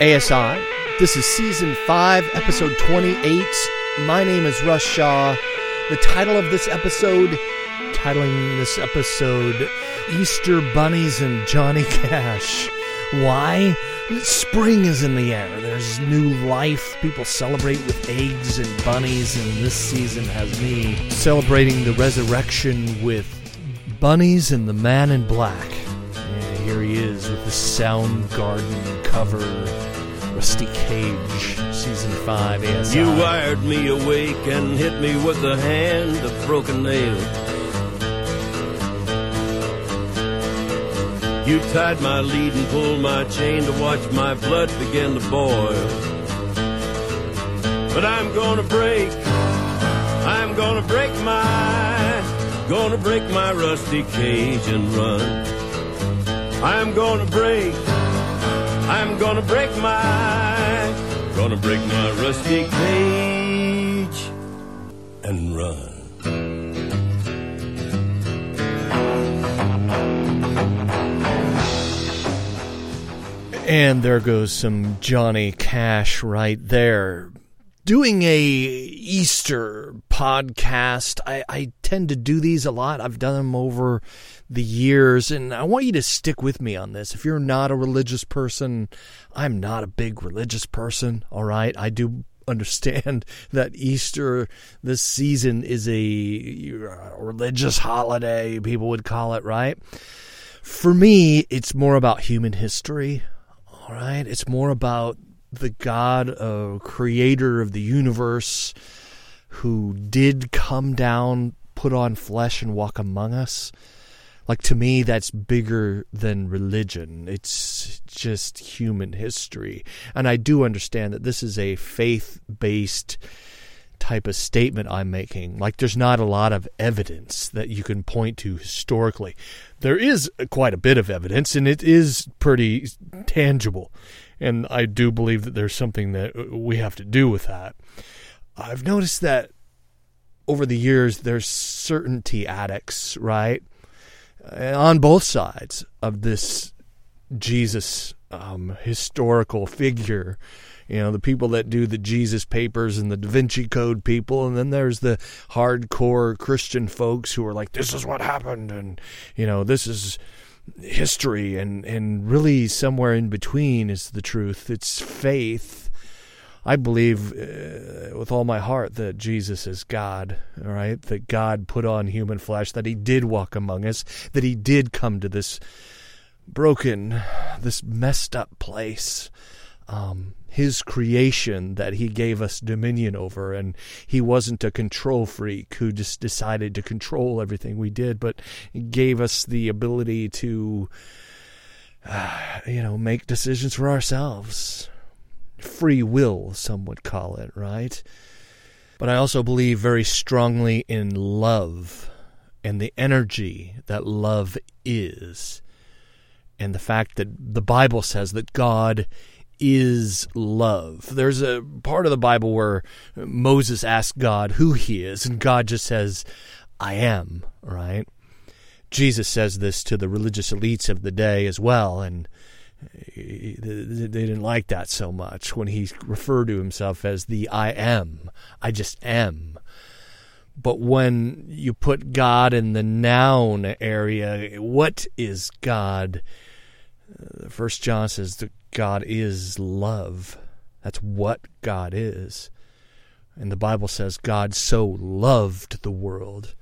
ASI. This is season 5, episode 28. My name is Russ Shaw. The title of this episode, titling this episode Easter Bunnies and Johnny Cash. Why? Spring is in the air. There's new life. People celebrate with eggs and bunnies, and this season has me celebrating the resurrection with bunnies and the man in black. And here he is with the Soundgarden cover, Rusty Cage, season 5 ASI. You wired me awake and hit me with a hand of broken nail. You tied my lead and pulled my chain to watch my blood begin to boil. But I'm gonna break, I'm gonna break my, gonna break my rusty cage and run. I'm gonna break, I'm gonna break my, gonna break my rusty cage and run. And there goes some Johnny Cash right there. Doing a Easter podcast. I, I tend to do these a lot. I've done them over the years, and I want you to stick with me on this. If you're not a religious person, I'm not a big religious person, all right? I do understand that Easter this season is a religious holiday, people would call it, right? For me, it's more about human history. All right. It's more about the God, uh, creator of the universe, who did come down, put on flesh, and walk among us. Like to me, that's bigger than religion. It's just human history. And I do understand that this is a faith based type of statement I'm making. Like, there's not a lot of evidence that you can point to historically. There is quite a bit of evidence, and it is pretty tangible. And I do believe that there's something that we have to do with that. I've noticed that over the years, there's certainty addicts, right? On both sides of this Jesus um, historical figure you know the people that do the Jesus papers and the Da Vinci Code people, and then there's the hardcore Christian folks who are like, "This is what happened," and you know, this is history, and and really somewhere in between is the truth. It's faith. I believe uh, with all my heart that Jesus is God, all right? That God put on human flesh, that He did walk among us, that He did come to this broken, this messed up place. Um, his creation that he gave us dominion over and he wasn't a control freak who just decided to control everything we did but gave us the ability to uh, you know make decisions for ourselves free will some would call it right but i also believe very strongly in love and the energy that love is and the fact that the bible says that god is love. There's a part of the Bible where Moses asks God who he is, and God just says, I am, right? Jesus says this to the religious elites of the day as well, and they didn't like that so much when he referred to himself as the I am. I just am. But when you put God in the noun area, what is God? Uh, First John says that God is love. That's what God is. And the Bible says God so loved the world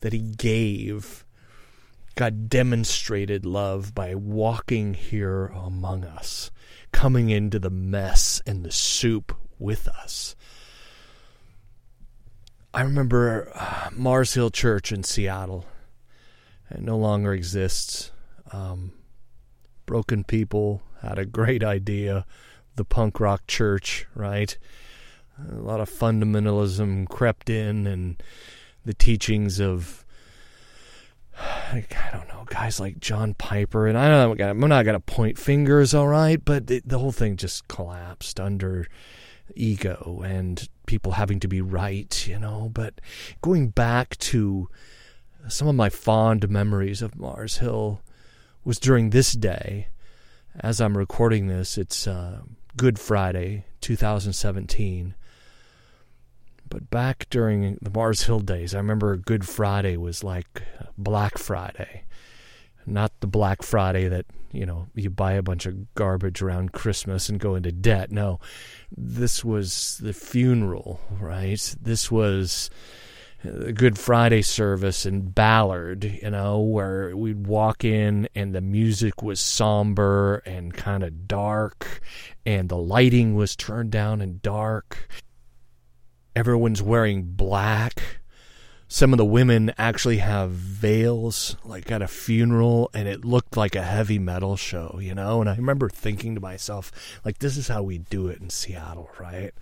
that he gave. God demonstrated love by walking here among us, coming into the mess and the soup with us. I remember uh, Mars Hill Church in Seattle. It no longer exists. Um, broken people had a great idea. The punk rock church, right? A lot of fundamentalism crept in, and the teachings of I don't know guys like John Piper, and I don't. I'm not gonna point fingers, all right, but it, the whole thing just collapsed under ego and people having to be right, you know. But going back to some of my fond memories of Mars Hill was during this day. As I'm recording this, it's uh, Good Friday, 2017. But back during the Mars Hill days, I remember Good Friday was like Black Friday. Not the Black Friday that, you know, you buy a bunch of garbage around Christmas and go into debt. No, this was the funeral, right? This was the Good Friday service in Ballard, you know, where we'd walk in and the music was somber and kind of dark, and the lighting was turned down and dark. Everyone's wearing black. Some of the women actually have veils, like at a funeral, and it looked like a heavy metal show, you know? And I remember thinking to myself, like, this is how we do it in Seattle, right?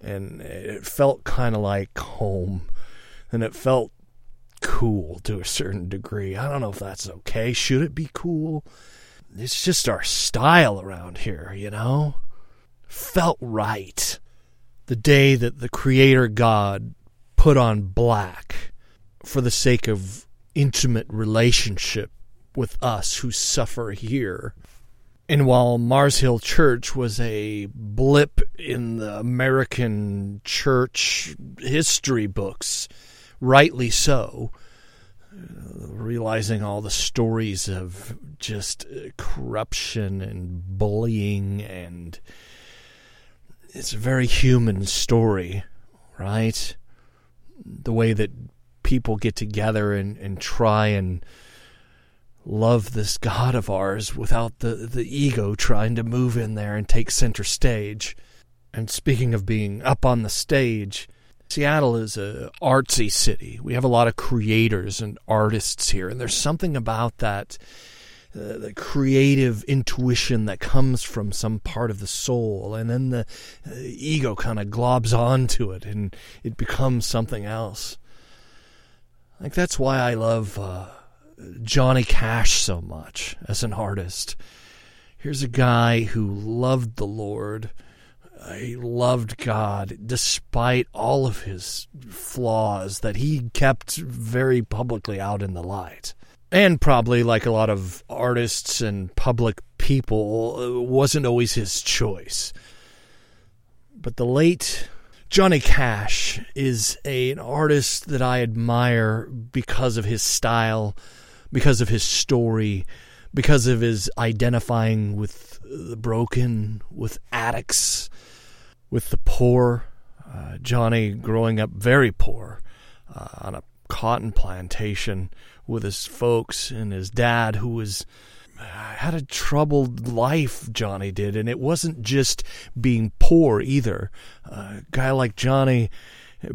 And it felt kind of like home and it felt cool to a certain degree. I don't know if that's okay. Should it be cool? It's just our style around here, you know? Felt right. The day that the Creator God put on black for the sake of intimate relationship with us who suffer here. And while Mars Hill Church was a blip in the American church history books, rightly so, realizing all the stories of just corruption and bullying and it's a very human story, right? The way that people get together and, and try and love this God of ours without the, the ego trying to move in there and take center stage. And speaking of being up on the stage, Seattle is a artsy city. We have a lot of creators and artists here, and there's something about that the creative intuition that comes from some part of the soul, and then the uh, ego kind of globs onto it, and it becomes something else. Like that's why I love uh, Johnny Cash so much as an artist. Here's a guy who loved the Lord he loved God despite all of his flaws that he kept very publicly out in the light. And probably, like a lot of artists and public people, wasn't always his choice. But the late Johnny Cash is a, an artist that I admire because of his style, because of his story, because of his identifying with the broken, with addicts, with the poor. Uh, Johnny growing up very poor uh, on a cotton plantation with his folks and his dad, who was uh, had a troubled life. Johnny did, and it wasn't just being poor either. a guy like Johnny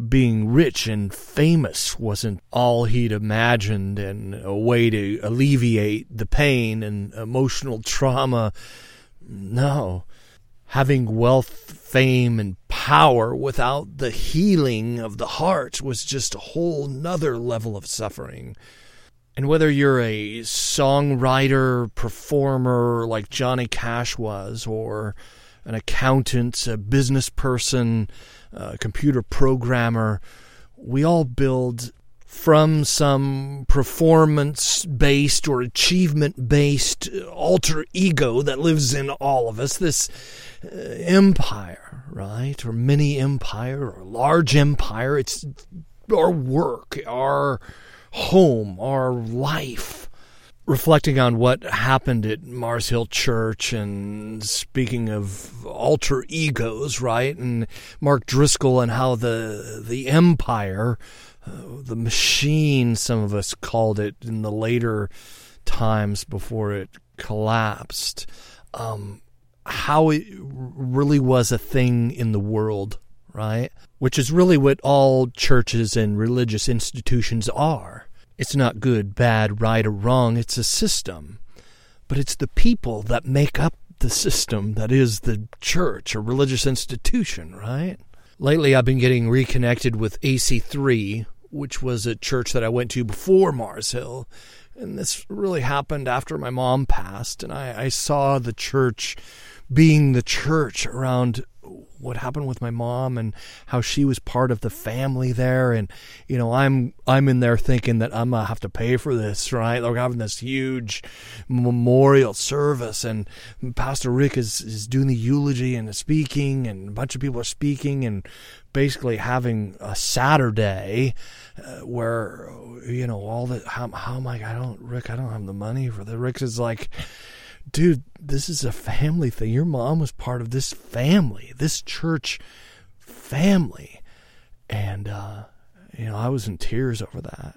being rich and famous wasn't all he'd imagined and a way to alleviate the pain and emotional trauma. No. Having wealth fame and power without the healing of the heart was just a whole nother level of suffering. And whether you're a songwriter, performer like Johnny Cash was, or an accountant, a business person, a computer programmer, we all build from some performance based or achievement based alter ego that lives in all of us. This uh, empire, right? Or mini empire or large empire. It's our work, our home, our life. Reflecting on what happened at Mars Hill Church and speaking of alter egos, right? And Mark Driscoll and how the the empire, the machine, some of us called it in the later times before it collapsed, um, how it really was a thing in the world, right? Which is really what all churches and religious institutions are. It's not good, bad, right, or wrong. It's a system. But it's the people that make up the system that is the church or religious institution, right? Lately, I've been getting reconnected with AC3, which was a church that I went to before Mars Hill. And this really happened after my mom passed, and I, I saw the church being the church around what happened with my mom and how she was part of the family there. And you know I'm I'm in there thinking that I'm gonna have to pay for this right? We're having this huge memorial service. And Pastor Rick is is doing the eulogy and speaking and a bunch of people are speaking and basically having a Saturday uh, where you know all the how how am I I don't Rick I don't have the money for the Rick is like dude, this is a family thing. Your mom was part of this family, this church family. And, uh, you know, I was in tears over that.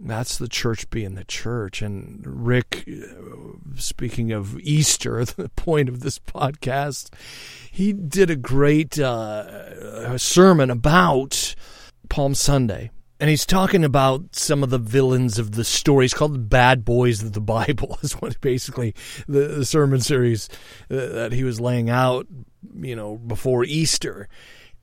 That's the church being the church. And Rick, uh, speaking of Easter, the point of this podcast, he did a great uh, sermon about Palm Sunday and he's talking about some of the villains of the story. He's called the bad boys of the Bible. Is what basically the, the sermon series uh, that he was laying out, you know, before Easter.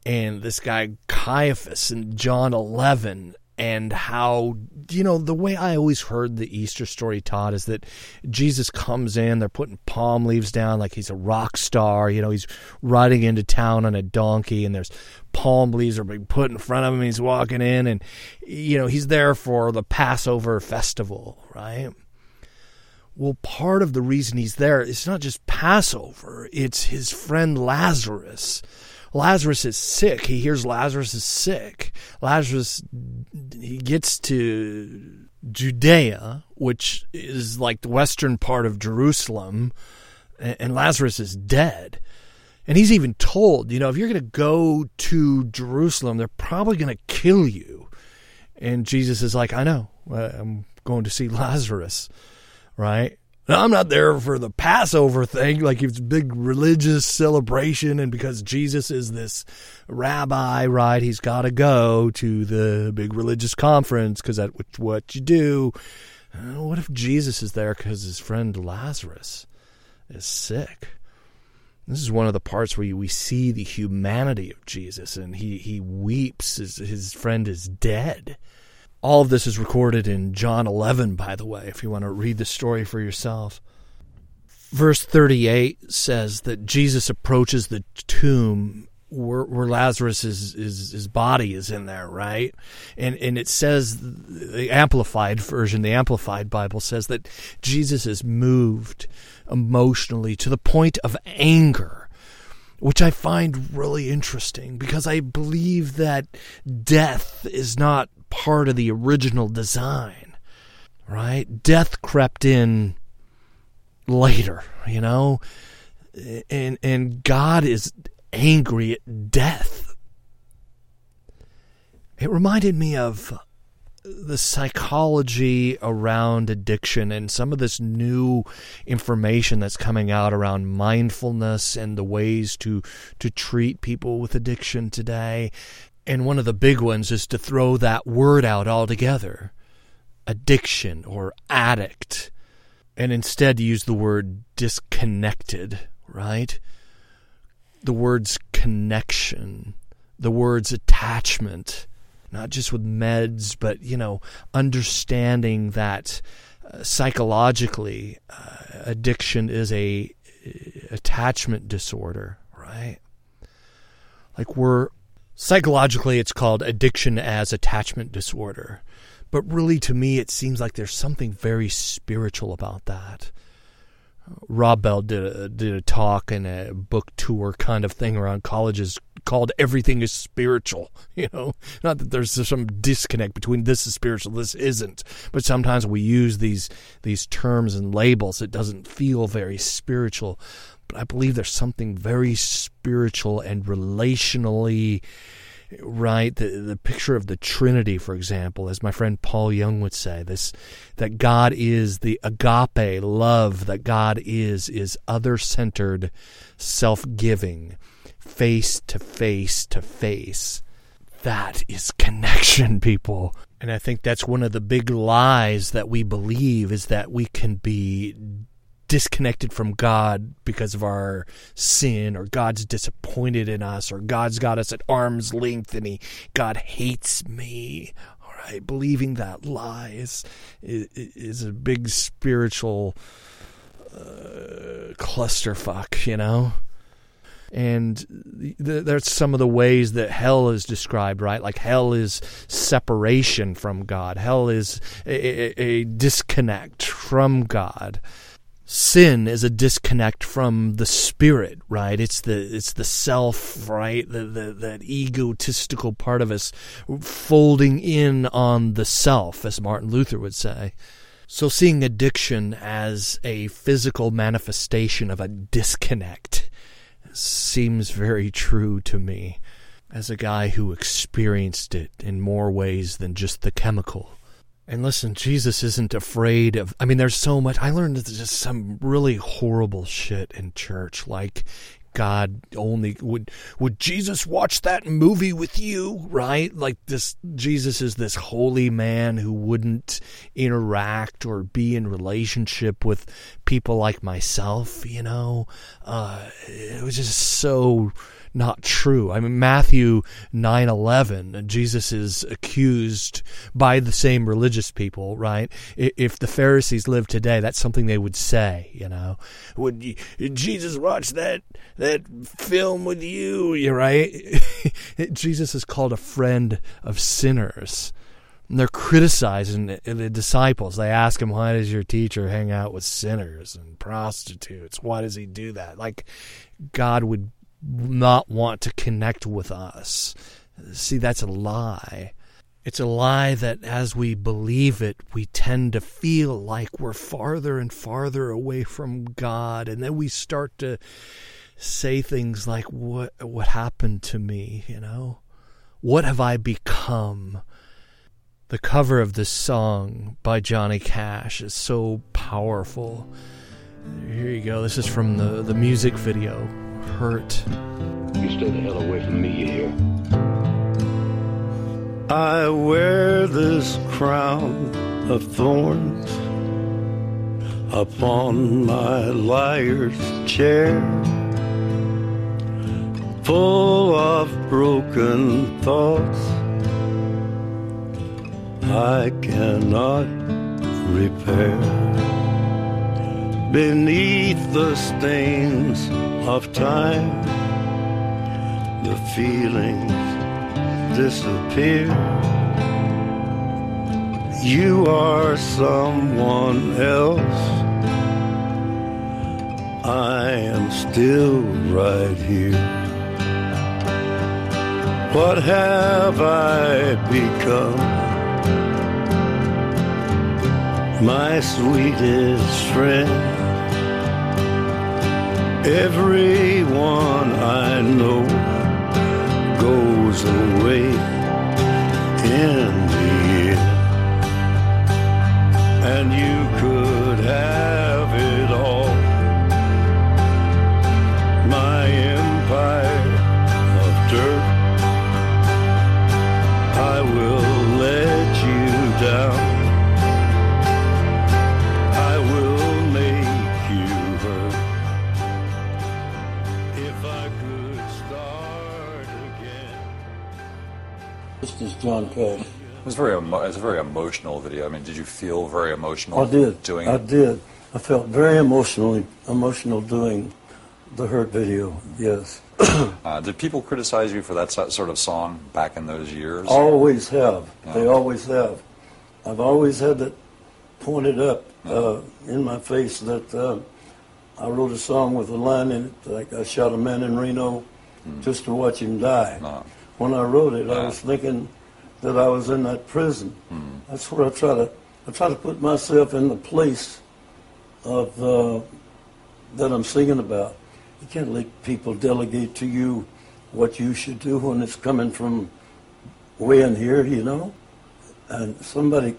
And this guy Caiaphas in John 11 and how you know the way I always heard the Easter story taught is that Jesus comes in, they're putting palm leaves down like he's a rock star. You know, he's riding into town on a donkey, and there's palm leaves are being put in front of him. He's walking in, and you know he's there for the Passover festival, right? Well, part of the reason he's there is not just Passover; it's his friend Lazarus Lazarus is sick. He hears Lazarus is sick. Lazarus, he gets to Judea, which is like the western part of Jerusalem, and Lazarus is dead. And he's even told, you know, if you're going to go to Jerusalem, they're probably going to kill you. And Jesus is like, I know. Uh, I'm going to see Lazarus, right? Now, I'm not there for the Passover thing, like it's big religious celebration, and because Jesus is this rabbi, right? He's got to go to the big religious conference because that's what you do. Uh, what if Jesus is there because his friend Lazarus is sick? This is one of the parts where we see the humanity of Jesus, and he, he weeps. His, his friend is dead. All of this is recorded in John 11, by the way, if you want to read the story for yourself. Verse 38 says that Jesus approaches the tomb where, where Lazarus is, is, his body is in there, right? And and it says the amplified version, the amplified Bible says that Jesus is moved emotionally to the point of anger, which I find really interesting because I believe that death is not part of the original design, right? Death crept in later, you know? And and God is angry at death. It reminded me of the psychology around addiction and some of this new information that's coming out around mindfulness and the ways to to treat people with addiction today and one of the big ones is to throw that word out altogether addiction or addict, and instead use the word disconnected, right? The words connection, the words attachment, not just with meds, but, you know, understanding that uh, psychologically uh, addiction is a uh, attachment disorder, right? Like we're Psychologically, it's called addiction as attachment disorder. But really, to me, it seems like there's something very spiritual about that. Rob Bell did a, did a talk and a book tour kind of thing around colleges called "Everything is Spiritual." You know, not that there's some disconnect between this is spiritual, this isn't, but sometimes we use these these terms and labels. It doesn't feel very spiritual. But I believe there's something very spiritual and relationally right the the picture of the trinity for example as my friend Paul Young would say this that God is the agape love that God is is other centered self-giving face to face to face that is connection people and i think that's one of the big lies that we believe is that we can be disconnected from God because of our sin, or God's disappointed in us, or God's got us at arm's length and he God hates me. All right, believing that lies is, is a big spiritual uh, clusterfuck, you know. And th- there's some of the ways that hell is described, right? Like hell is separation from God. Hell is a, a, a disconnect from God sin is a disconnect from the spirit right it's the it's the self right the, the that egotistical part of us folding in on the self as martin luther would say so seeing addiction as a physical manifestation of a disconnect seems very true to me as a guy who experienced it in more ways than just the chemical and listen, Jesus isn't afraid of. I mean, there's so much. I learned just some really horrible shit in church. Like, God only would would Jesus watch that movie with you, right? Like this Jesus is this holy man who wouldn't interact or be in relationship with people like myself, you know. Uh, it was just so not true. I mean, Matthew 9:11, Jesus is accused by the same religious people, right? If the Pharisees lived today, that's something they would say, you know. Would Jesus watch that that film with you? You right? Jesus is called a friend of sinners. And they're criticizing the disciples. They ask him, Why does your teacher hang out with sinners and prostitutes? Why does he do that? Like, God would not want to connect with us. See, that's a lie. It's a lie that as we believe it, we tend to feel like we're farther and farther away from God. And then we start to say things like, What, what happened to me? You know? What have I become? The cover of this song by Johnny Cash is so powerful. Here you go. This is from the, the music video hurt. You stay the hell away from me, you hear? I wear this crown of thorns upon my liar's chair, full of broken thoughts I cannot repair beneath the stains of time, the feelings disappear. You are someone else. I am still right here. What have I become? My sweetest friend Everyone I know goes away in the end, and you could John Cash. It was very emo- it's a very emotional video. I mean, did you feel very emotional? I did. Doing I it? did. I felt very emotionally emotional doing the Hurt video. Yes. uh, did people criticize you for that sort of song back in those years? Always have. Yeah. They always have. I've always had that pointed up uh, in my face that uh, I wrote a song with a line in it like I shot a man in Reno mm. just to watch him die. No. When I wrote it, I was thinking that I was in that prison. Mm. That's where I try to I try to put myself in the place of uh, that I'm singing about. You can't let people delegate to you what you should do when it's coming from way in here, you know. And somebody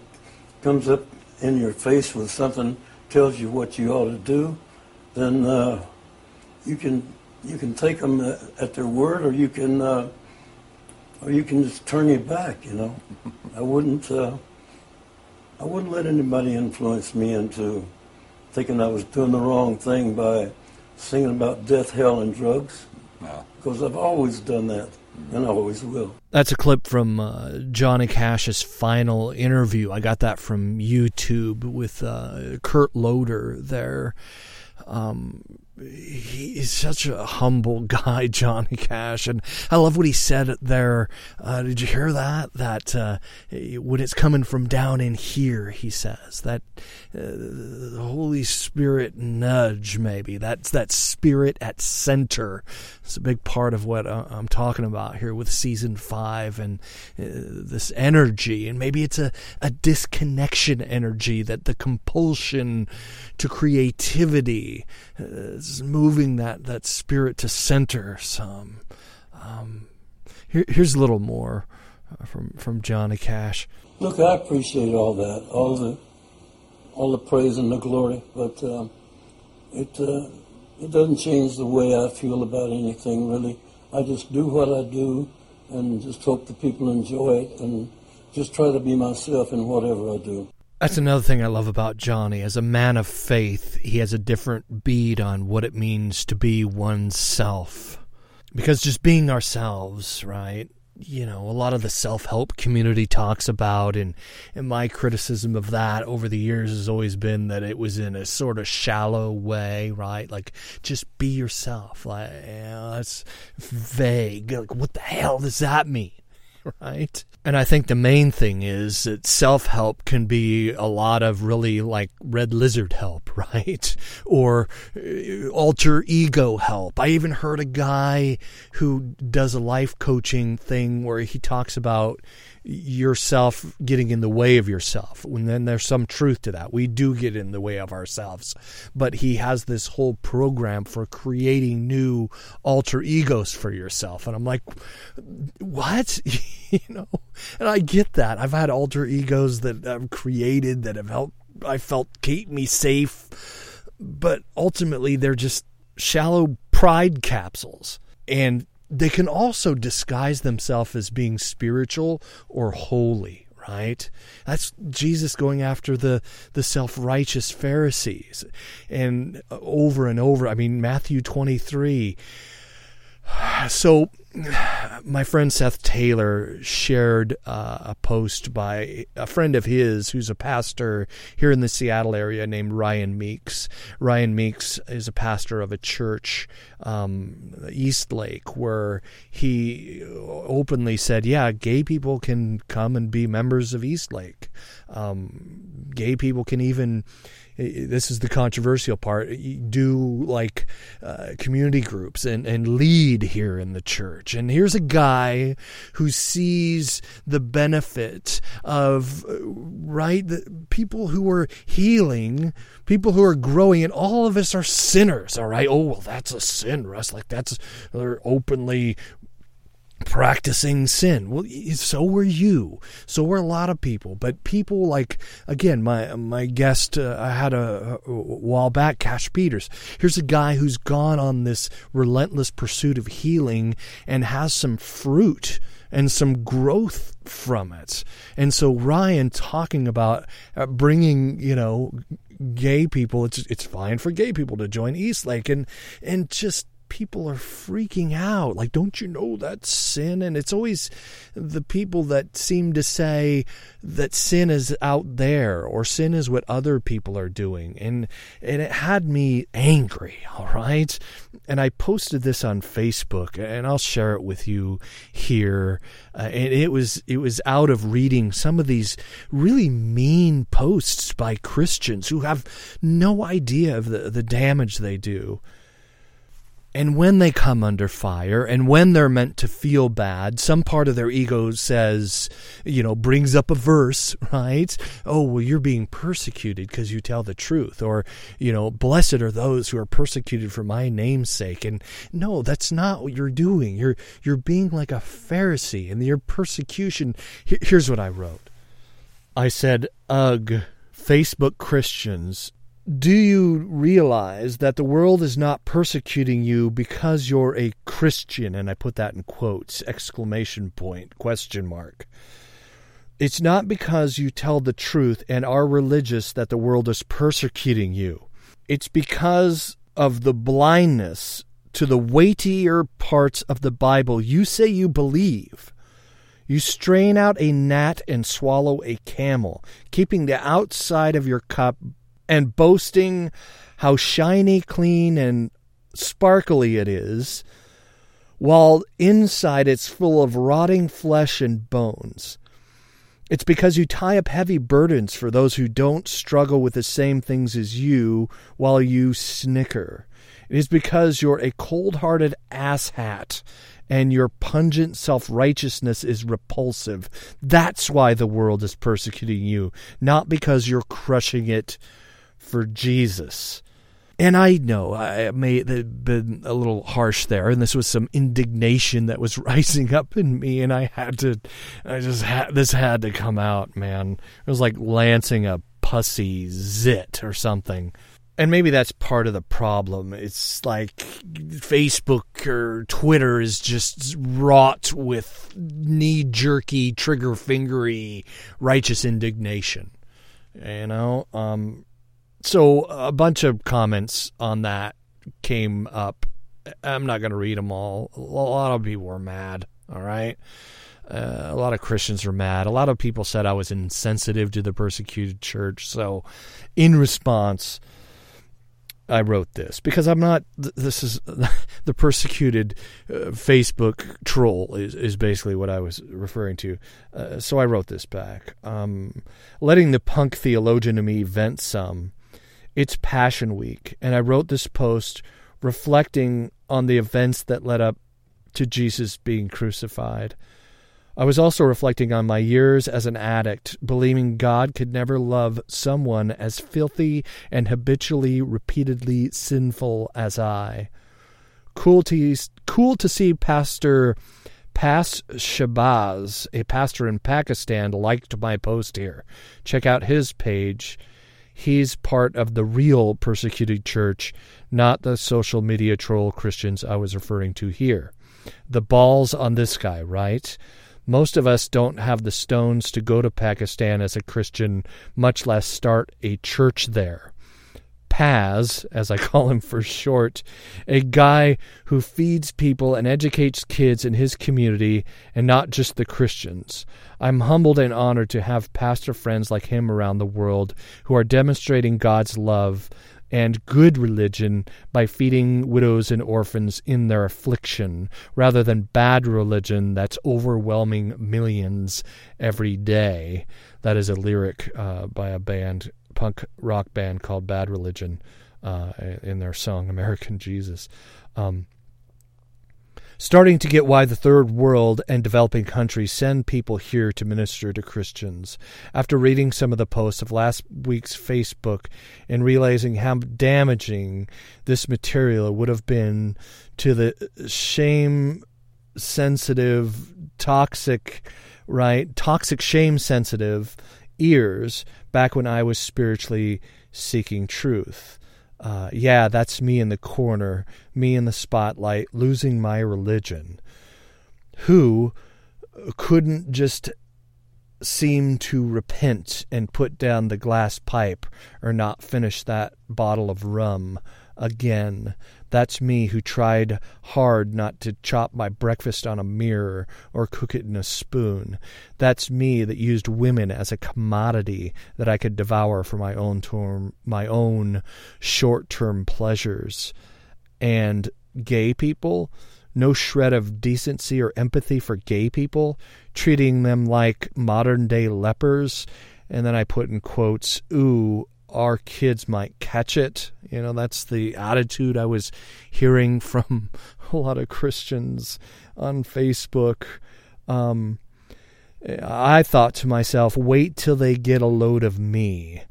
comes up in your face with something tells you what you ought to do, then uh, you can you can take them at their word, or you can uh, or you can just turn your back. You know, I wouldn't uh, I wouldn't let anybody influence me into thinking I was doing the wrong thing by singing about death, hell, and drugs. No. Because I've always done that, and I always will. That's a clip from uh, Johnny Cash's final interview. I got that from YouTube with uh, Kurt Loder there. Um, he is such a humble guy, Johnny Cash, and I love what he said there. Uh, did you hear that? That uh, when it's coming from down in here, he says that uh, the Holy Spirit nudge, maybe that's that spirit at center. It's a big part of what uh, I'm talking about here with season five and uh, this energy, and maybe it's a a disconnection energy that the compulsion to creativity moving that, that spirit to center some. Um, here, here's a little more uh, from from Johnny Cash. Look, I appreciate all that, all the all the praise and the glory, but um, it uh, it doesn't change the way I feel about anything really. I just do what I do, and just hope the people enjoy it, and just try to be myself in whatever I do. That's another thing I love about Johnny. As a man of faith, he has a different bead on what it means to be oneself. Because just being ourselves, right? You know, a lot of the self help community talks about, and, and my criticism of that over the years has always been that it was in a sort of shallow way, right? Like, just be yourself. Like, you know, that's vague. Like, what the hell does that mean? right? And I think the main thing is that self help can be a lot of really like red lizard help, right? Or uh, alter ego help. I even heard a guy who does a life coaching thing where he talks about yourself getting in the way of yourself. And then there's some truth to that. We do get in the way of ourselves. But he has this whole program for creating new alter egos for yourself. And I'm like, what? you know? And I get that. I've had alter egos that I've created that have helped, I felt keep me safe. But ultimately, they're just shallow pride capsules. And they can also disguise themselves as being spiritual or holy right? That's jesus going after the the self-righteous pharisees. And over and over i mean matthew 23 so my friend Seth Taylor shared uh, a post by a friend of his who's a pastor here in the Seattle area named Ryan Meeks. Ryan Meeks is a pastor of a church, um, Eastlake, where he openly said, Yeah, gay people can come and be members of Eastlake. Um, gay people can even this is the controversial part. Do like uh, community groups and, and lead here in the church. And here's a guy who sees the benefit of uh, right the people who are healing people who are growing and all of us are sinners all right? Oh well that's a sin russ. Like that's they're openly practicing sin. Well, so were you. So were a lot of people. But people like again, my my guest uh, I had a, a, while back, Cash Peters. Here's a guy who's gone on this relentless pursuit of healing and has some fruit and some growth from it. And so Ryan talking about uh, bringing, you know, gay people. It's it's fine for gay people to join Eastlake and and just people are freaking out. Like, don't you know that's sin? And it's always the people that seem to say that sin is out there or sin is what other people are doing. And, and it had me angry, all right? And I posted this on Facebook and I'll share it with you here. Uh, and it was, it was out of reading some of these really mean posts by Christians who have no idea of the, the damage they do. And when they come under fire and when they're meant to feel bad, some part of their ego says, you know, brings up a verse, right? Oh, well, you're being persecuted because you tell the truth. Or, you know, blessed are those who are persecuted for my name's sake. And no, that's not what you're doing. You're, you're being like a Pharisee and your persecution. Here's what I wrote I said, ugh. Facebook Christians do you realize that the world is not persecuting you because you're a Christian? And I put that in quotes, exclamation point, question mark. It's not because you tell the truth and are religious that the world is persecuting you. It's because of the blindness to the weightier parts of the Bible you say you believe. You strain out a gnat and swallow a camel, keeping the outside of your cup and boasting how shiny, clean, and sparkly it is, while inside it's full of rotting flesh and bones. It's because you tie up heavy burdens for those who don't struggle with the same things as you while you snicker. It is because you're a cold hearted asshat and your pungent self righteousness is repulsive. That's why the world is persecuting you, not because you're crushing it for Jesus. And I know I may have been a little harsh there, and this was some indignation that was rising up in me, and I had to, I just had, this had to come out, man. It was like lancing a pussy zit or something. And maybe that's part of the problem. It's like Facebook or Twitter is just wrought with knee jerky, trigger fingery, righteous indignation. You know, um, so a bunch of comments on that came up. I'm not going to read them all. A lot of people were mad. All right. Uh, a lot of Christians were mad. A lot of people said I was insensitive to the persecuted church. So, in response, I wrote this because I'm not. This is the persecuted uh, Facebook troll is is basically what I was referring to. Uh, so I wrote this back, um, letting the punk theologian in me vent some. It's Passion Week, and I wrote this post reflecting on the events that led up to Jesus being crucified. I was also reflecting on my years as an addict, believing God could never love someone as filthy and habitually, repeatedly sinful as I. Cool to, cool to see Pastor Pass Shabazz, a pastor in Pakistan, liked my post here. Check out his page he's part of the real persecuted church, not the social media troll Christians I was referring to here. The balls on this guy, right? Most of us don't have the stones to go to Pakistan as a Christian, much less start a church there. Paz, as I call him for short, a guy who feeds people and educates kids in his community and not just the Christians. I'm humbled and honored to have pastor friends like him around the world who are demonstrating God's love and good religion by feeding widows and orphans in their affliction, rather than bad religion that's overwhelming millions every day. That is a lyric uh, by a band punk rock band called Bad Religion uh, in their song American Jesus. Um, starting to get why the third world and developing countries send people here to minister to Christians. After reading some of the posts of last week's Facebook and realizing how damaging this material would have been to the shame sensitive, toxic, right? Toxic, shame sensitive ears back when I was spiritually seeking truth. Uh, yeah, that's me in the corner, me in the spotlight, losing my religion. Who couldn't just seem to repent and put down the glass pipe or not finish that bottle of rum again that's me who tried hard not to chop my breakfast on a mirror or cook it in a spoon. That's me that used women as a commodity that I could devour for my own term, my own short-term pleasures. And gay people, no shred of decency or empathy for gay people, treating them like modern day lepers. And then I put in quotes, ooh, our kids might catch it. You know, that's the attitude I was hearing from a lot of Christians on Facebook. Um, I thought to myself, wait till they get a load of me.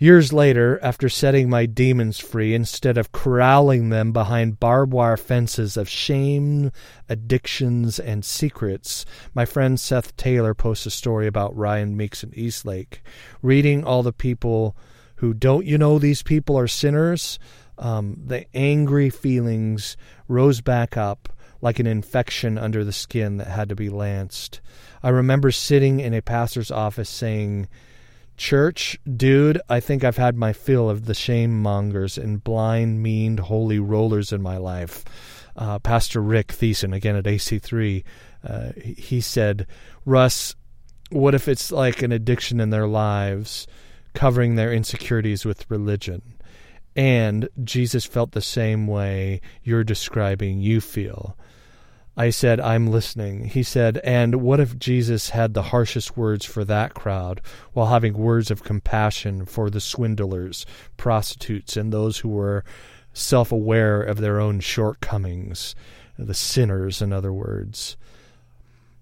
Years later, after setting my demons free, instead of corralling them behind barbed wire fences of shame, addictions, and secrets, my friend Seth Taylor posts a story about Ryan Meeks in Eastlake. Reading all the people who don't you know these people are sinners, um, the angry feelings rose back up like an infection under the skin that had to be lanced. I remember sitting in a pastor's office saying, Church, dude, I think I've had my fill of the shame mongers and blind, mean, holy rollers in my life. Uh, Pastor Rick Thiessen, again at AC3, uh, he said, Russ, what if it's like an addiction in their lives? Covering their insecurities with religion. And Jesus felt the same way you're describing you feel. I said, I'm listening. He said, and what if Jesus had the harshest words for that crowd while having words of compassion for the swindlers, prostitutes, and those who were self aware of their own shortcomings, the sinners, in other words?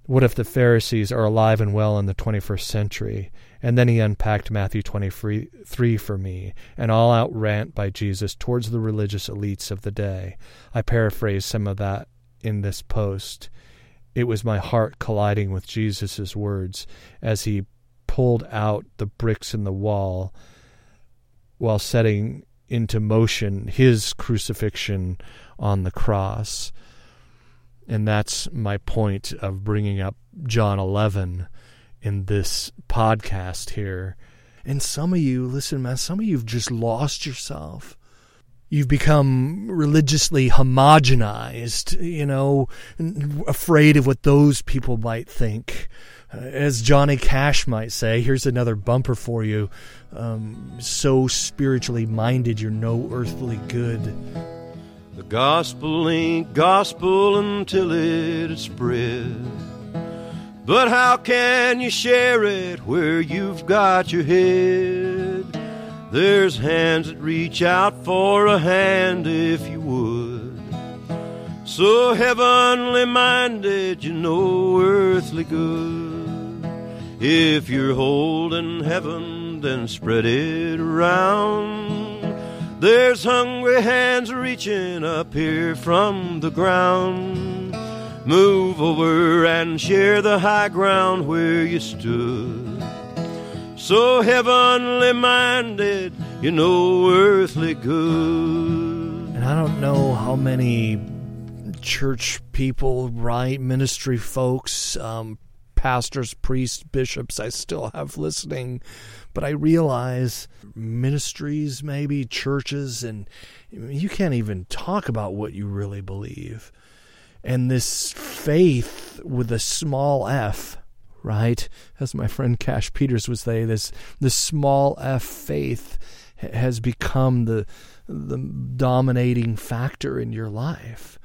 What if the Pharisees are alive and well in the 21st century? And then he unpacked Matthew 23 for me, an all out rant by Jesus towards the religious elites of the day. I paraphrase some of that in this post. It was my heart colliding with Jesus' words as he pulled out the bricks in the wall while setting into motion his crucifixion on the cross. And that's my point of bringing up John 11 in this podcast here. And some of you, listen, man, some of you have just lost yourself. You've become religiously homogenized, you know, afraid of what those people might think. Uh, as Johnny Cash might say, here's another bumper for you. Um, so spiritually minded, you're no earthly good. The gospel ain't gospel until it's spread. But how can you share it where you've got your head? There's hands that reach out for a hand if you would. So heavenly minded, you know earthly good. If you're holding heaven, then spread it around. There's hungry hands reaching up here from the ground. Move over and share the high ground where you stood. So heavenly minded, you know earthly good. And I don't know how many church people, right, ministry folks, um, pastors, priests, bishops I still have listening, but I realize ministries, maybe churches, and you can't even talk about what you really believe and this faith with a small f, right? As my friend Cash Peters would say, this this small f faith has become the the dominating factor in your life.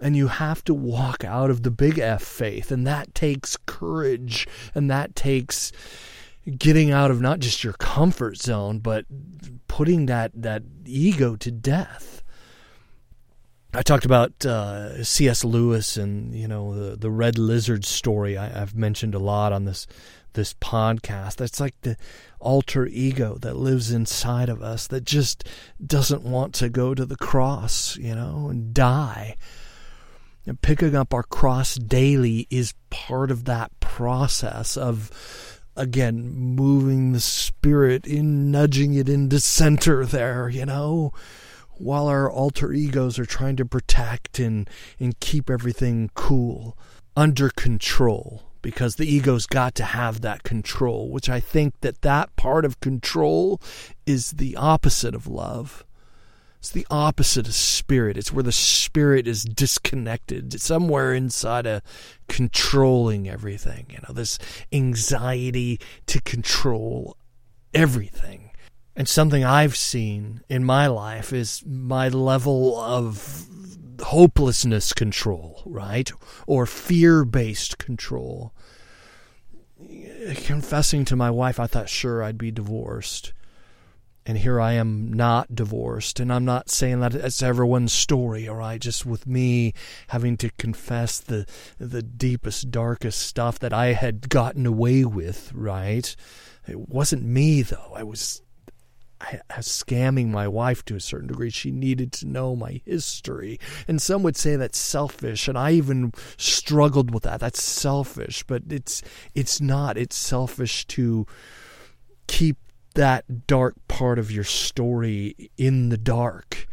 And you have to walk out of the big F faith, and that takes courage, and that takes getting out of not just your comfort zone, but putting that, that ego to death. I talked about uh, C.S. Lewis and you know the the red lizard story. I, have mentioned a lot on this this podcast. That's like the alter ego that lives inside of us that just doesn't want to go to the cross, you know, and die. And picking up our cross daily is part of that process of again moving the spirit in nudging it into center there you know while our alter egos are trying to protect and, and keep everything cool, under control, because the ego's got to have that control, which I think that that part of control is the opposite of love. It's the opposite of spirit. It's where the spirit is disconnected. It's somewhere inside of controlling everything. You know, this anxiety to control everything. And something I've seen in my life is my level of hopelessness control, right? Or fear based control. Confessing to my wife, I thought, sure, I'd be divorced. And here I am not divorced. And I'm not saying that it's everyone's story, all right? Just with me having to confess the, the deepest, darkest stuff that I had gotten away with, right? It wasn't me, though. I was scamming my wife to a certain degree. She needed to know my history. And some would say that's selfish, and I even struggled with that. That's selfish, but it's it's not. It's selfish to keep that dark part of your story in the dark.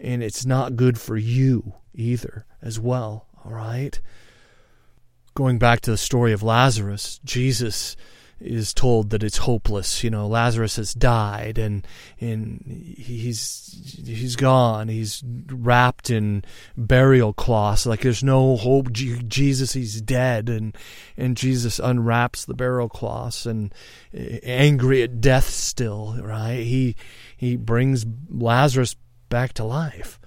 And it's not good for you either, as well. All right? Going back to the story of Lazarus, Jesus is told that it's hopeless. You know, Lazarus has died and and he's he's gone. He's wrapped in burial cloths. Like there's no hope. Jesus, he's dead. And and Jesus unwraps the burial cloths and eh, angry at death still. Right? He he brings Lazarus back to life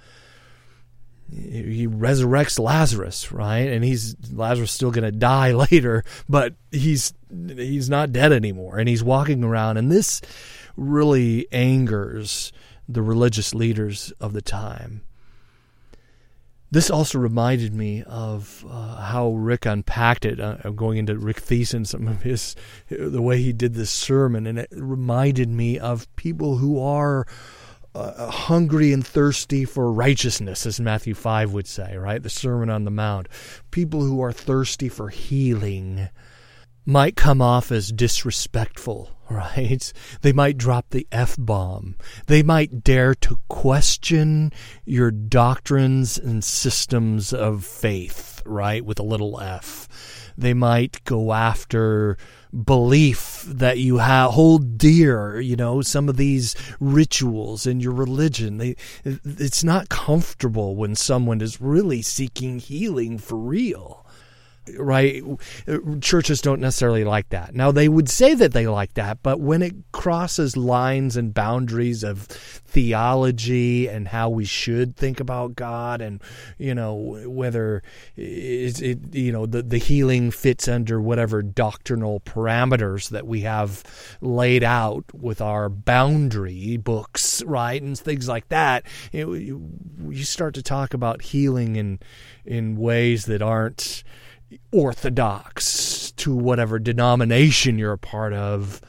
he resurrects Lazarus, right? And he's Lazarus still going to die later, but he's he's not dead anymore and he's walking around and this really angers the religious leaders of the time. This also reminded me of uh, how Rick unpacked it. Uh, going into Rick Thiessen, some of his, the way he did this sermon, and it reminded me of people who are uh, hungry and thirsty for righteousness, as Matthew 5 would say, right? The Sermon on the Mount. People who are thirsty for healing might come off as disrespectful, right? They might drop the F bomb. They might dare to question your doctrines and systems of faith, right? With a little f. They might go after belief that you ha- hold dear, you know, some of these rituals in your religion. They, it's not comfortable when someone is really seeking healing for real right? Churches don't necessarily like that. Now, they would say that they like that, but when it crosses lines and boundaries of theology and how we should think about God and, you know, whether it, it you know, the, the healing fits under whatever doctrinal parameters that we have laid out with our boundary books, right? And things like that, you start to talk about healing in, in ways that aren't, orthodox to whatever denomination you're a part of,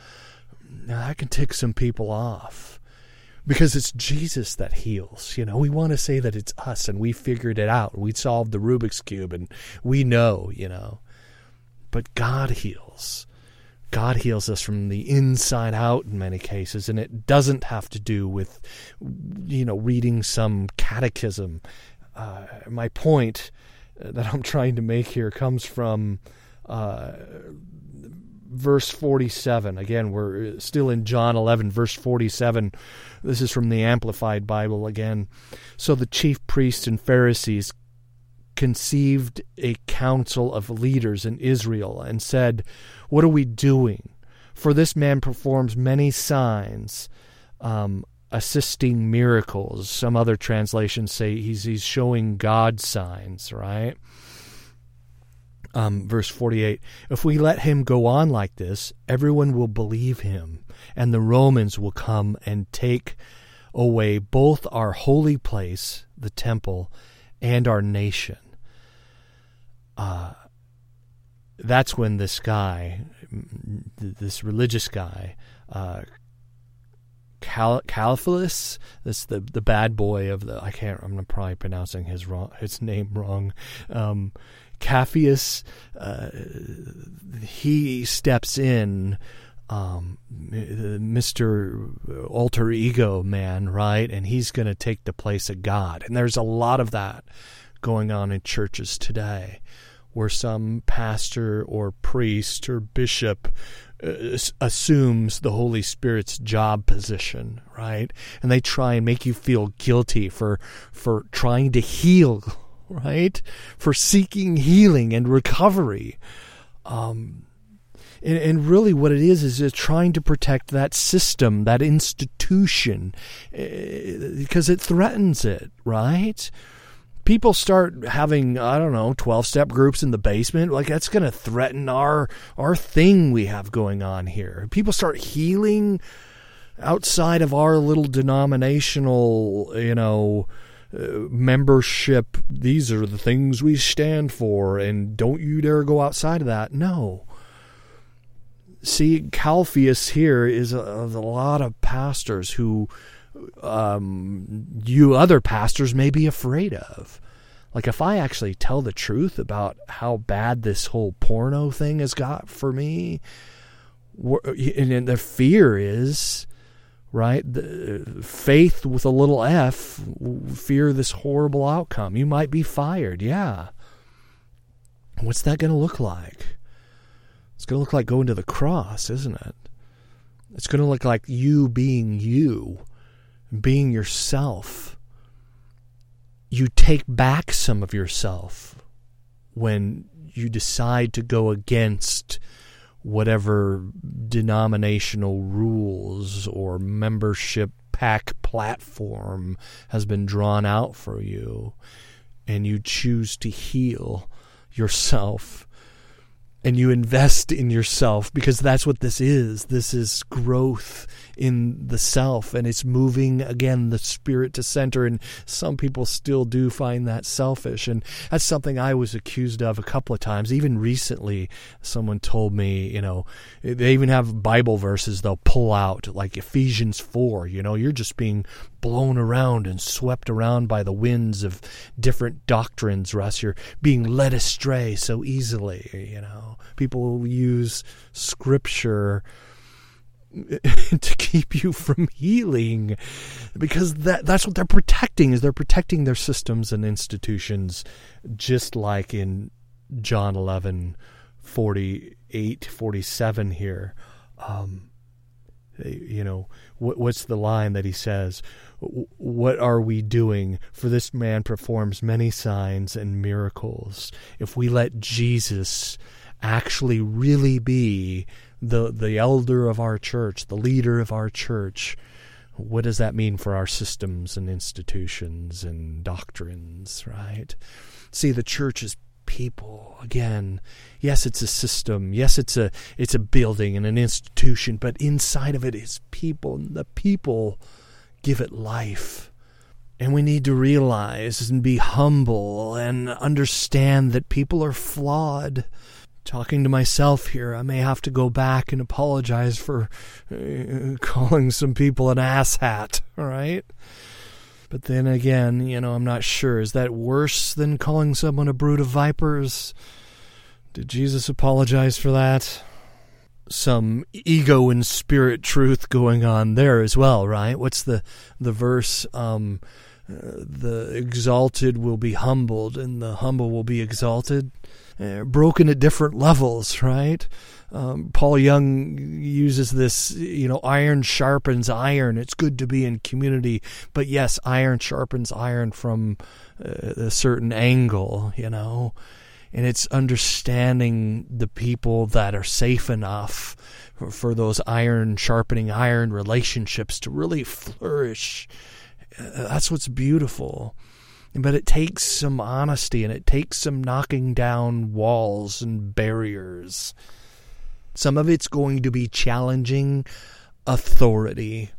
now that can tick some people off because it's Jesus that heals. You know, we want to say that it's us and we figured it out. We solved the Rubik's Cube and we know, you know. But God heals. God heals us from the inside out in many cases, and it doesn't have to do with, you know, reading some catechism. Uh, my point that I'm trying to make here comes from uh, verse 47. Again, we're still in John 11, verse 47. This is from the Amplified Bible again. So the chief priests and Pharisees conceived a council of leaders in Israel and said, What are we doing? For this man performs many signs. Um, assisting miracles. Some other translations say he's he's showing God signs, right? Um, verse 48 If we let him go on like this, everyone will believe him, and the Romans will come and take away both our holy place, the temple, and our nation. Uh, that's when this guy, this religious guy, uh, Cal- Caliphus. That's the the bad boy of the. I can't. I'm probably pronouncing his wrong his name wrong. Um, Caphius. Uh, he steps in. Um, Mr. Alter Ego man, right? And he's going to take the place of God. And there's a lot of that going on in churches today where some pastor or priest or bishop assumes the Holy Spirit's job position, right? And they try and make you feel guilty for for trying to heal, right? For seeking healing and recovery. Um, and, and, really, what it is is trying to protect that system, that institution, because uh, it threatens it, right? People start having I don't know 12 step groups in the basement like that's going to threaten our our thing we have going on here. People start healing outside of our little denominational you know uh, membership. These are the things we stand for and don't you dare go outside of that. No. See Calpheus here is a, a lot of pastors who um, you other pastors may be afraid of. Like if I actually tell the truth about how bad this whole porno thing has got for me, and the fear is right the faith with a little f fear this horrible outcome. You might be fired. Yeah. What's that going to look like? It's going to look like going to the cross, isn't it? It's going to look like you being you, being yourself. You take back some of yourself when you decide to go against whatever denominational rules or membership pack platform has been drawn out for you, and you choose to heal yourself and you invest in yourself because that's what this is. This is growth in the self and it's moving again the spirit to center and some people still do find that selfish and that's something I was accused of a couple of times. Even recently someone told me you know they even have bible verses they'll pull out like Ephesians 4 you know you're just being blown around and swept around by the winds of different doctrines Russ. You're being led astray so easily you know. People use scripture to keep you from healing because that that's what they're protecting is they're protecting their systems and institutions just like in John 11 48 47 here. Um, you know what, what's the line that he says? What are we doing? For this man performs many signs and miracles. If we let Jesus actually really be the the elder of our church, the leader of our church, what does that mean for our systems and institutions and doctrines, right? See, the church is people. Again yes it's a system. Yes it's a it's a building and an institution but inside of it is people and the people give it life. And we need to realize and be humble and understand that people are flawed talking to myself here. I may have to go back and apologize for uh, calling some people an asshat, right? But then again, you know, I'm not sure. Is that worse than calling someone a brood of vipers? Did Jesus apologize for that? Some ego and spirit truth going on there as well, right? What's the the verse? Um, uh, the exalted will be humbled, and the humble will be exalted uh, broken at different levels, right? Um, Paul Young uses this, you know, iron sharpens iron. It's good to be in community, but yes, iron sharpens iron from uh, a certain angle, you know, and it's understanding the people that are safe enough for, for those iron sharpening iron relationships to really flourish. Uh, that's what's beautiful. But it takes some honesty and it takes some knocking down walls and barriers. Some of it's going to be challenging authority.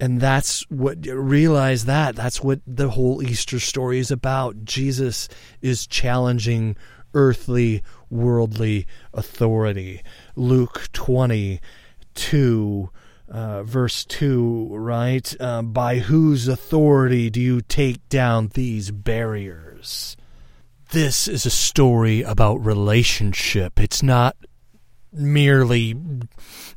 And that's what, realize that. That's what the whole Easter story is about. Jesus is challenging earthly, worldly authority. Luke 22 uh, verse 2, right? Uh, by whose authority do you take down these barriers? This is a story about relationship. It's not merely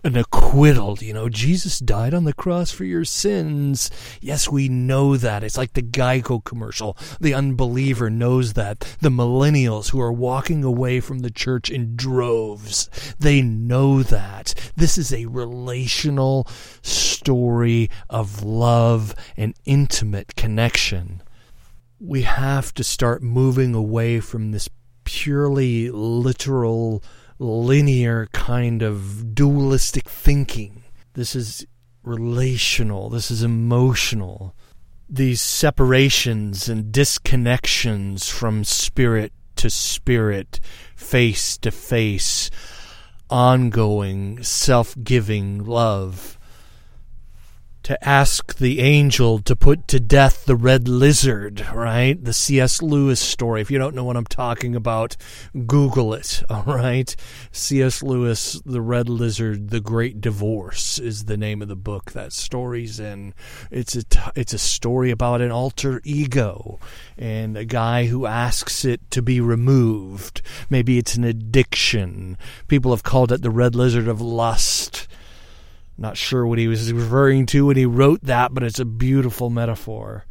an acquittal. You know, Jesus died on the cross for your sins. Yes, we know that. It's like the Geico commercial. The unbeliever knows that. The millennials who are walking away from the church in droves, they know that. This is a relational story of love and intimate connection. We have to start moving away from this purely literal linear kind of dualistic thinking. This is relational, this is emotional. These separations and disconnections from spirit to spirit, face to face, ongoing, self giving love to ask the angel to put to death the red lizard, right? The C.S. Lewis story. If you don't know what I'm talking about, Google it, all right? C.S. Lewis, The Red Lizard, The Great Divorce is the name of the book that story's in. It's a, t- it's a story about an alter ego and a guy who asks it to be removed. Maybe it's an addiction. People have called it the red lizard of lust not sure what he was referring to when he wrote that, but it's a beautiful metaphor.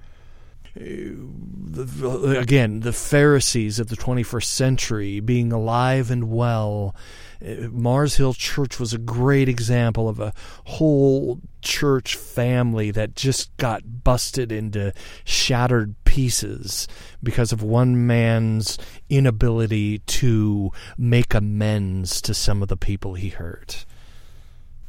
again, the Pharisees of the 21st century being alive and well. Mars Hill Church was a great example of a whole church family that just got busted into shattered pieces because of one man's inability to make amends to some of the people he hurt.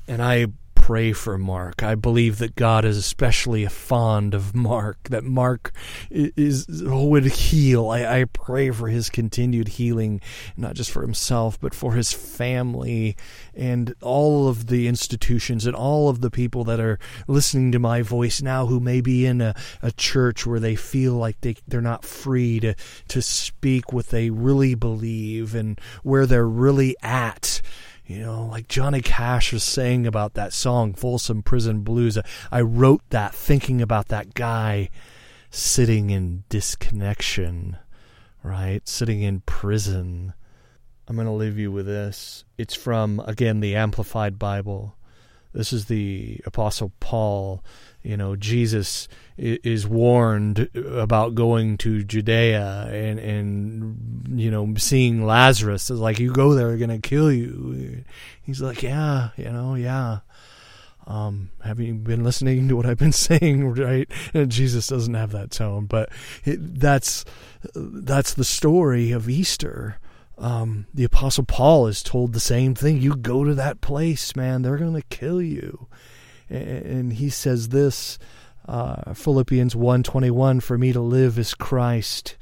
And I pray for Mark. I believe that God is especially fond of Mark, that Mark is, would heal. I, I pray for his continued healing, not just for himself, but for his family and all of the institutions and all of the people that are listening to my voice now who may be in a, a church where they feel like they, they're not free to, to speak what they really believe and where they're really at you know, like Johnny Cash was saying about that song, Folsom Prison Blues. I wrote that thinking about that guy sitting in disconnection, right? Sitting in prison. I'm going to leave you with this. It's from, again, the Amplified Bible. This is the Apostle Paul you know Jesus is warned about going to Judea and and you know seeing Lazarus is like you go there they're gonna kill you. He's like yeah you know yeah. Um, have you been listening to what I've been saying? Right? And Jesus doesn't have that tone, but it, that's that's the story of Easter. Um, the Apostle Paul is told the same thing. You go to that place, man. They're to kill you and he says this uh, Philippians 1:21 for me to live is Christ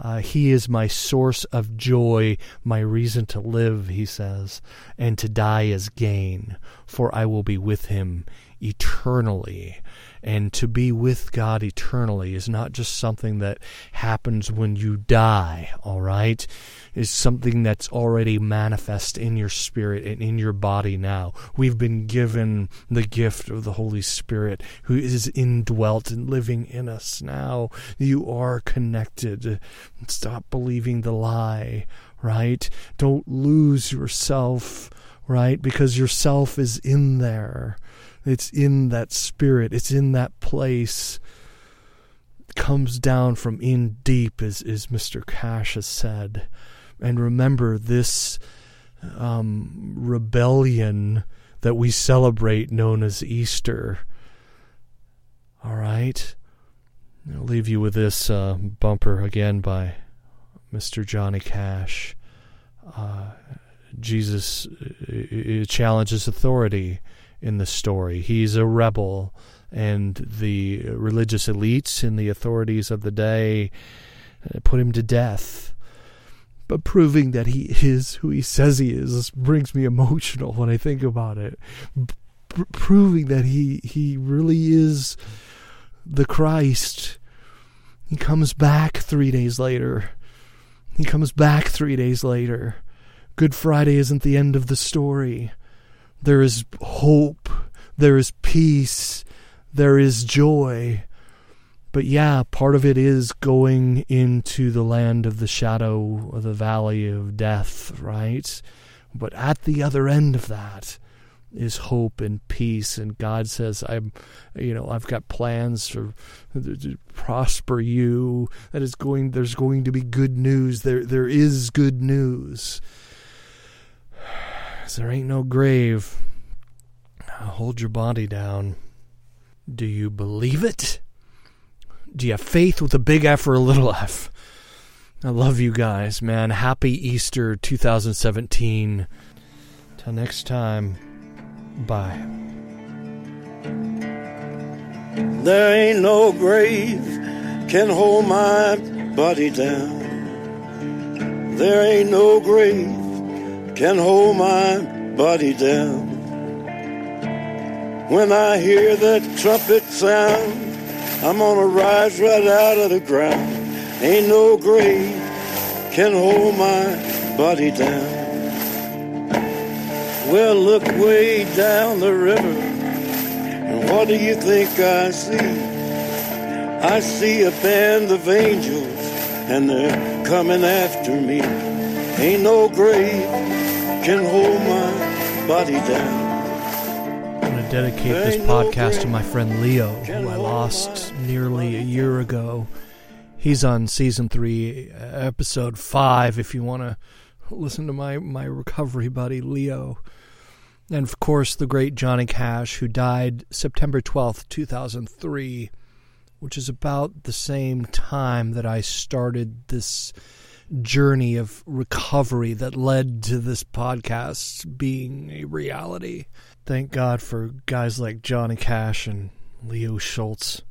uh, he is my source of joy, my reason to live, he says, and to die is gain, for I will be with him eternally. And to be with God eternally is not just something that happens when you die, all right? It's something that's already manifest in your spirit and in your body now. We've been given the gift of the Holy Spirit who is indwelt and living in us now. You are connected. Stop believing the lie, right? Don't lose yourself, right? Because yourself is in there. It's in that spirit. It's in that place. Comes down from in deep, as, as Mr. Cash has said. And remember this um, rebellion that we celebrate, known as Easter. All right? I'll leave you with this uh, bumper again by Mr. Johnny Cash. Uh, Jesus uh, challenges authority in the story. He's a rebel, and the religious elites and the authorities of the day uh, put him to death. But proving that he is who he says he is brings me emotional when I think about it. P- proving that he he really is the Christ. He comes back three days later. He comes back three days later. Good Friday isn't the end of the story. There is hope. There is peace. There is joy. But yeah, part of it is going into the land of the shadow of the valley of death, right? But at the other end of that is hope and peace and God says I'm you know I've got plans for to prosper you that is going there's going to be good news there there is good news there ain't no grave. Hold your body down. Do you believe it? Do you have faith with a big F or a little f? I love you guys, man. Happy Easter 2017. Till next time, bye. There ain't no grave can hold my body down. There ain't no grave can hold my body down. When I hear that trumpet sound, I'm gonna rise right out of the ground. Ain't no grave can hold my body down. Well, look way down the river, and what do you think I see? I see a band of angels, and they're coming after me. Ain't no grave can hold my body down. I'm going to dedicate this podcast to my friend Leo, who I lost nearly a year ago. He's on season three, episode five, if you want to listen to my, my recovery buddy, Leo. And of course, the great Johnny Cash, who died September 12th, 2003, which is about the same time that I started this journey of recovery that led to this podcast being a reality. Thank God for guys like Johnny Cash and Leo Schultz.